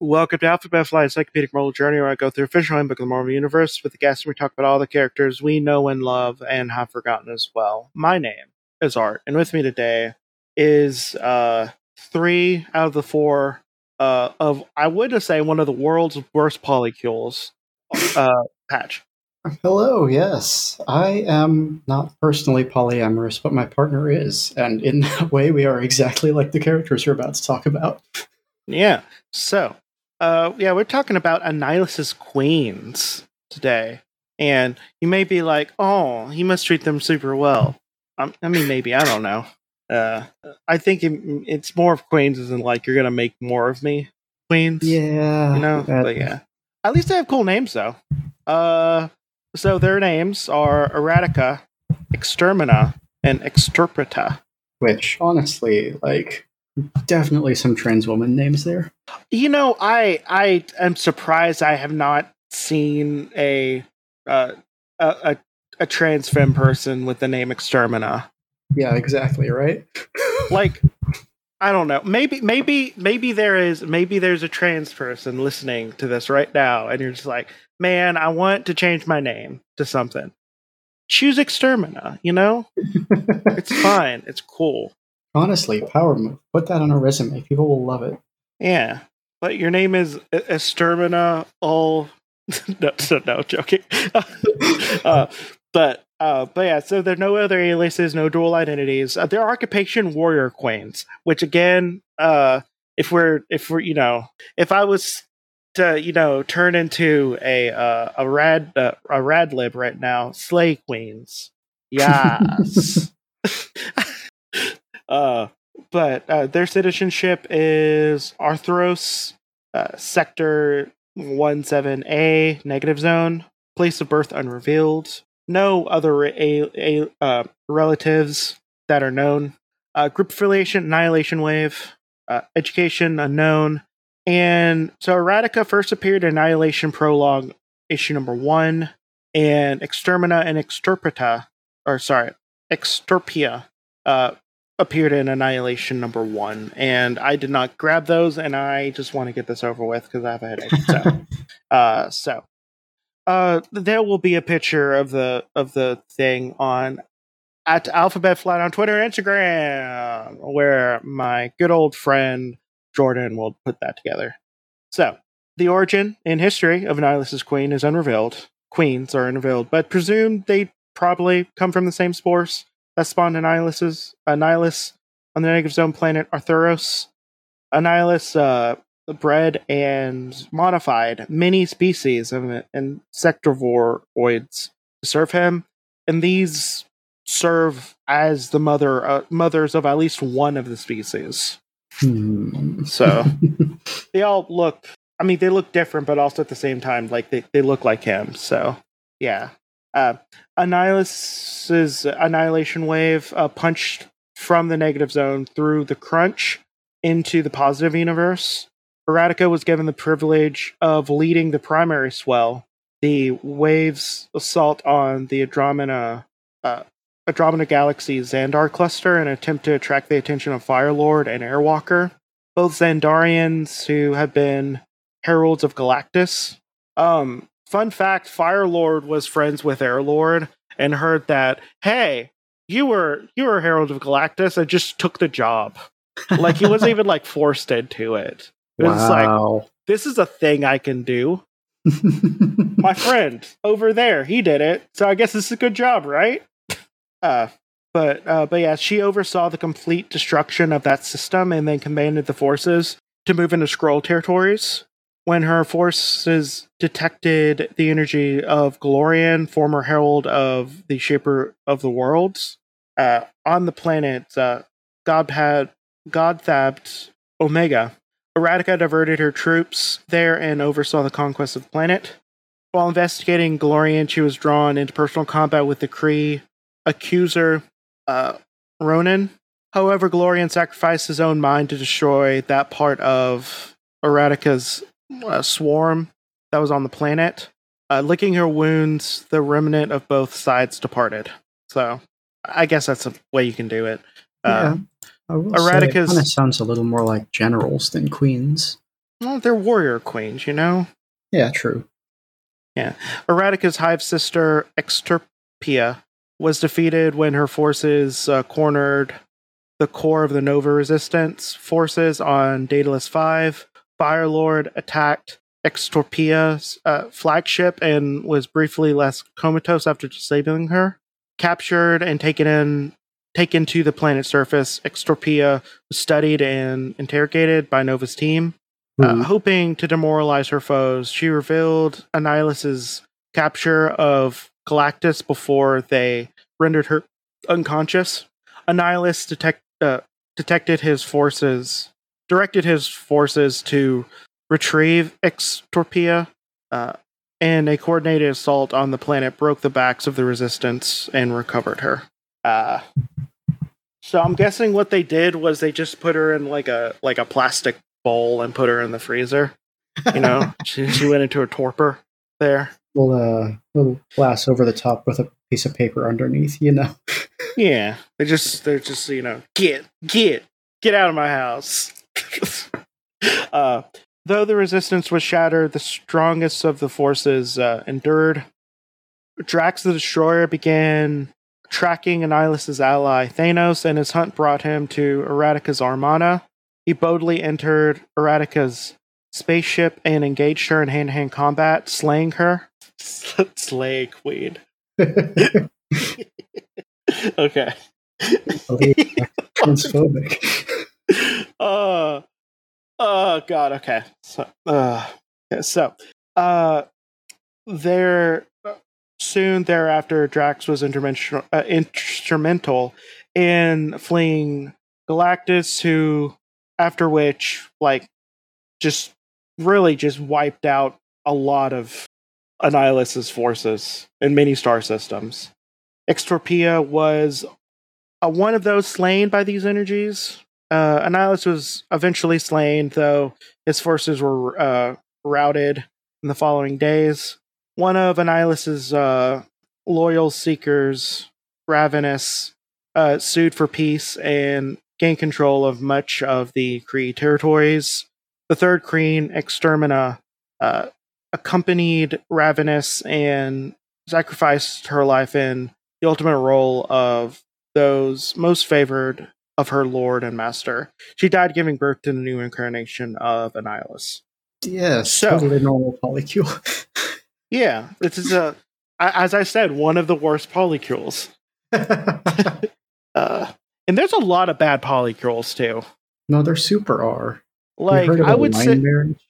Welcome to Alphabet Flight, encyclopedic Marvel journey where I go through official handbook of the Marvel Universe with the guests and we talk about all the characters we know and love and have forgotten as well. My name is Art, and with me today is uh, three out of the four uh, of, I would say, one of the world's worst polycules, uh, Patch. Hello, yes. I am not personally polyamorous, but my partner is. And in that way, we are exactly like the characters we're about to talk about. Yeah. So, uh, yeah, we're talking about Annihilus' queens today. And you may be like, oh, he must treat them super well. Um, I mean, maybe, I don't know. Uh, I think it, it's more of queens in like, you're going to make more of me queens. Yeah. You know? But yeah. At least they have cool names, though. Uh, so their names are Erratica, Extermina, and Exterpreta. Which, honestly, like, definitely some trans woman names there. You know, I I am surprised I have not seen a uh, a, a a trans femme person with the name Extermina. Yeah, exactly, right? Like, I don't know. Maybe maybe maybe there is maybe there's a trans person listening to this right now, and you're just like, man, I want to change my name to something. Choose Extermina. You know, it's fine. It's cool. Honestly, power move. Put that on a resume. People will love it. Yeah, but your name is E- Extermina. All no, so, no, joking. uh, but uh, but yeah, so there are no other aliases, no dual identities. Uh, there are occupation warrior queens, which again, uh, if we're if we're you know, if I was to you know turn into a uh, a rad uh, a rad lib right now, slay queens. Yes. Uh, but uh, their citizenship is Arthros, uh, Sector 17A, negative zone, place of birth unrevealed, no other a, a, uh, relatives that are known, uh, group affiliation, annihilation wave, uh, education unknown, and so Erratica first appeared in Annihilation Prologue, issue number one, and Extermina and Exterpreta, or sorry, Extirpia, uh, appeared in Annihilation number one, and I did not grab those, and I just want to get this over with because I have a headache. So, uh, so uh, there will be a picture of the of the thing on at Alphabet Flight on Twitter and Instagram, where my good old friend Jordan will put that together. So, the origin and history of Annihilus' queen is unrevealed. Queens are unrevealed, but presumed they probably come from the same spores that spawned Annihilus's Annihilus on the negative zone planet Arthuros. Annihilus uh, bred and modified many species of insectivoroids to serve him, and these serve as the mother uh, mothers of at least one of the species. Hmm. So they all look. I mean, they look different, but also at the same time, like they, they look like him. So yeah. Uh, Annihilus's annihilation wave uh, punched from the negative zone through the crunch into the positive universe. Erratica was given the privilege of leading the primary swell, the wave's assault on the Andromeda, uh, Andromeda Galaxy Xandar cluster in an attempt to attract the attention of Firelord and Airwalker, both Xandarians who have been heralds of Galactus. Um, fun fact: Firelord was friends with Airlord and heard that, hey, you were you were herald of Galactus I just took the job. Like he wasn't even like forced into it. It was like wow. this is a thing I can do. My friend over there, he did it. So I guess this is a good job, right? Uh but uh but yeah, she oversaw the complete destruction of that system and then commanded the forces to move into Skrull territories. When her forces detected the energy of Glorian, former herald of the Shaper of the Worlds, uh, on the planet uh, Godthab Omega, Erratica diverted her troops there and oversaw the conquest of the planet. While investigating Glorian, she was drawn into personal combat with the Kree accuser, uh, Ronan. However, Glorian sacrificed his own mind to destroy that part of Erratica's uh, swarm that was on the planet. Uh, licking her wounds, the remnant of both sides departed. So, I guess that's a way you can do it. Uh, will Erratica's- kind of sounds a little more like generals than queens. well, they're warrior queens, you know? Yeah, true. Yeah, Erratica's hive sister, Extirpia, was defeated when her forces uh, cornered the core of the Nova Resistance forces on Daedalus 5. Firelord attacked Extorpia's uh, flagship and was briefly less comatose after disabling her. Captured and taken in taken to the planet's surface, Extorpia was studied and interrogated by Nova's team. Uh, hoping to demoralize her foes, she revealed Annihilus's capture of Galactus before they rendered her unconscious. Annihilus detect, uh, detected his forces, directed his forces to retrieve Extorpia, uh, and a coordinated assault on the planet broke the backs of the resistance and recovered her. Uh, so I'm guessing what they did was they just put her in like a like a plastic bowl and put her in the freezer. You know, she, she went into a torpor there. little uh, little glass over the top with a piece of paper underneath. You know. Yeah, they just they're just you know get get get out of my house. uh, though the resistance was shattered, the strongest of the forces uh, endured. Drax the Destroyer began tracking Annihilus's ally Thanos, and his hunt brought him to Erratica's Armada. He boldly entered Erratica's spaceship and engaged her in hand-to-hand combat, slaying her. Slay Queen. okay. Transphobic. Uh oh god okay so uh so uh there soon thereafter drax was intermention- uh, instrumental in fleeing galactus who after which like just really just wiped out a lot of annihilus's forces in many star systems extorpia was uh, one of those slain by these energies. Uh, Annihilus was eventually slain, though his forces were uh, routed in the following days. One of Annihilus's uh, loyal seekers, Ravenous, uh, sued for peace and gained control of much of the Kree territories. The third queen, Extermina, uh, accompanied Ravenous and sacrificed her life in the ultimate role of those most favored of her lord and master. She died giving birth to the new incarnation of Annihilus. yes, So- totally normal polycule. Yeah, this is a, as I said, one of the worst polycules. Uh, and there's a lot of bad polycules too. no, they're super R. Like I would say,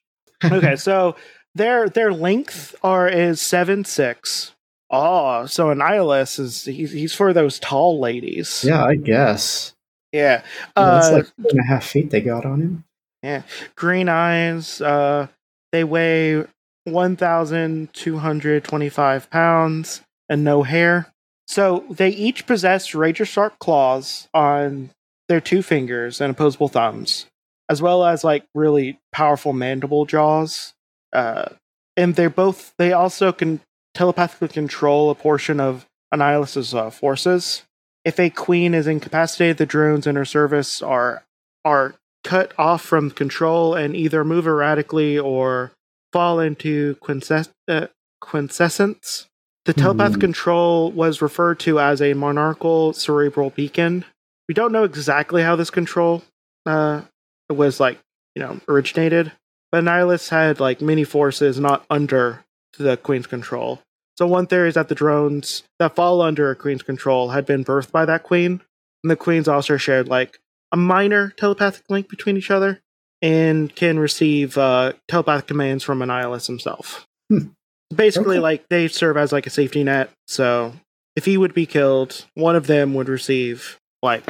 okay, so their their length are is seven six. Oh, so Annihilus is he's he's for those tall ladies. Yeah, I guess. Yeah. Yeah, that's Uh, like two and a half feet they got on him. Yeah. Green eyes. Uh, they weigh 1,225 pounds and no hair. So they each possess razor sharp claws on their two fingers and opposable thumbs, as well as like really powerful mandible jaws. Uh, and they're both, they also can telepathically control a portion of Annihilus's uh, forces. If a queen is incapacitated, the drones in her service are are cut off from control and either move erratically or fall into quinces- uh, quintessence. The telepath Hmm. control was referred to as a monarchical cerebral beacon. We don't know exactly how this control uh, was like, you know, originated, but Nihilus had like many forces not under the queen's control. So one theory is that the drones that fall under a queen's control had been birthed by that queen, and the queens also shared like a minor telepathic link between each other and can receive uh, telepathic commands from Annihilus himself. Hmm. Basically, Okay. like they serve as like a safety net. So if he would be killed, one of them would receive like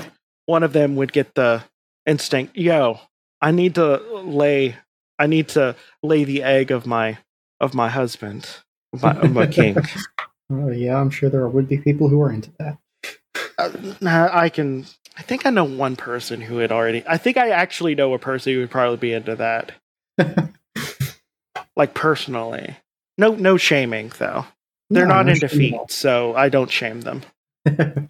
one of them would get the instinct. Yo, I need to lay. I need to lay the egg of my of my husband, my, of my king. Oh yeah, I'm sure there would be people who are into that. Uh, I can. I think I know one person who had already. I think I actually know a person who would probably be into that. like personally, no, no shaming though. They're No, not no in shame defeat, so I don't shame them.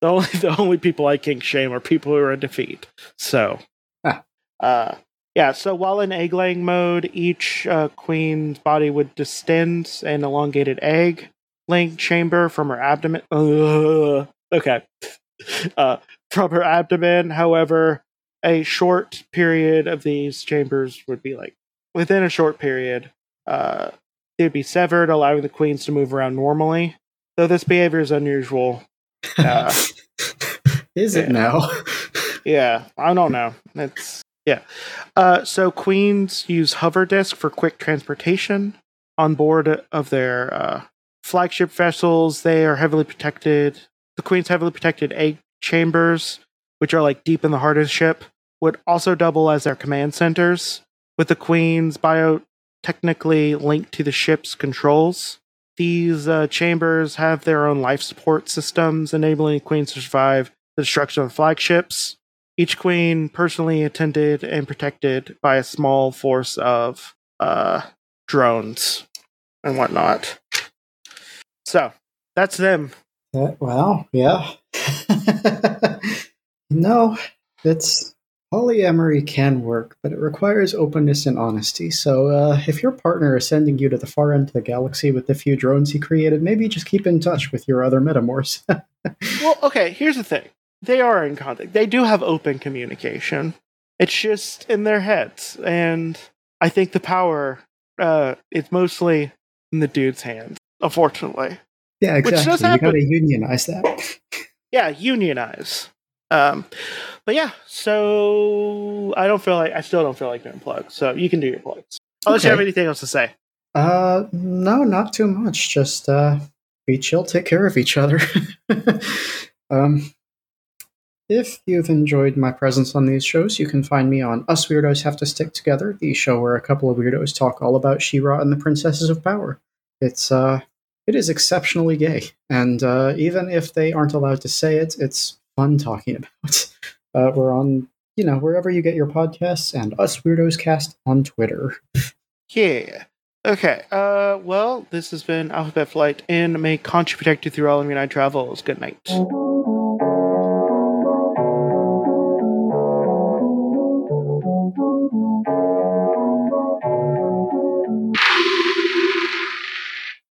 The only the only people I can shame are people who are in defeat. So, Ah. uh, yeah. So while in egg laying mode, each uh, queen's body would distend an elongated egg laying chamber from her abdomen. Ugh. okay, uh, from her abdomen. However, a short period of these chambers would be like within a short period. Uh, they would be severed, allowing the queens to move around normally. Though this behavior is unusual, uh, Is it yeah. now? yeah, I don't know. It's yeah. Uh, so queens use hover disk for quick transportation on board of their uh, flagship vessels. They are heavily protected. The queen's heavily protected egg chambers, which are like deep in the heart of the ship, would also double as their command centers. With the queen's bio technically linked to the ship's controls. These uh, chambers have their own life support systems, enabling the queen to survive the destruction of the flagships. Each queen personally attended and protected by a small force of uh, drones and whatnot. So that's them. Uh, well, yeah. no, it's polyamory can work, but it requires openness and honesty. So, uh, if your partner is sending you to the far end of the galaxy with the few drones he created, maybe just keep in touch with your other metamorphs. Well, okay, here's the thing. They are in contact. They do have open communication. It's just in their heads. And I think the power uh it's mostly in the dude's hands, unfortunately. yeah, Which exactly. does You gotta unionize that. Yeah, unionize. Um but yeah, so I don't feel like I still don't feel like doing plugs. So you can do your plugs. Unless you have anything else to say. Uh, no, not too much. Just uh, be chill, take care of each other. um, if you've enjoyed my presence on these shows, you can find me on Us Weirdos Have to Stick Together, the show where a couple of weirdos talk all about She-Ra and the Princesses of Power. It's uh, it is exceptionally gay, and uh, even if they aren't allowed to say it, it's fun talking about. Uh, we're on, you know, wherever you get your podcasts, and Us Weirdos Cast on Twitter. Yeah. Okay. Uh well, this has been Alphabet Flight and may conch protect you through all of your night travels. Good night.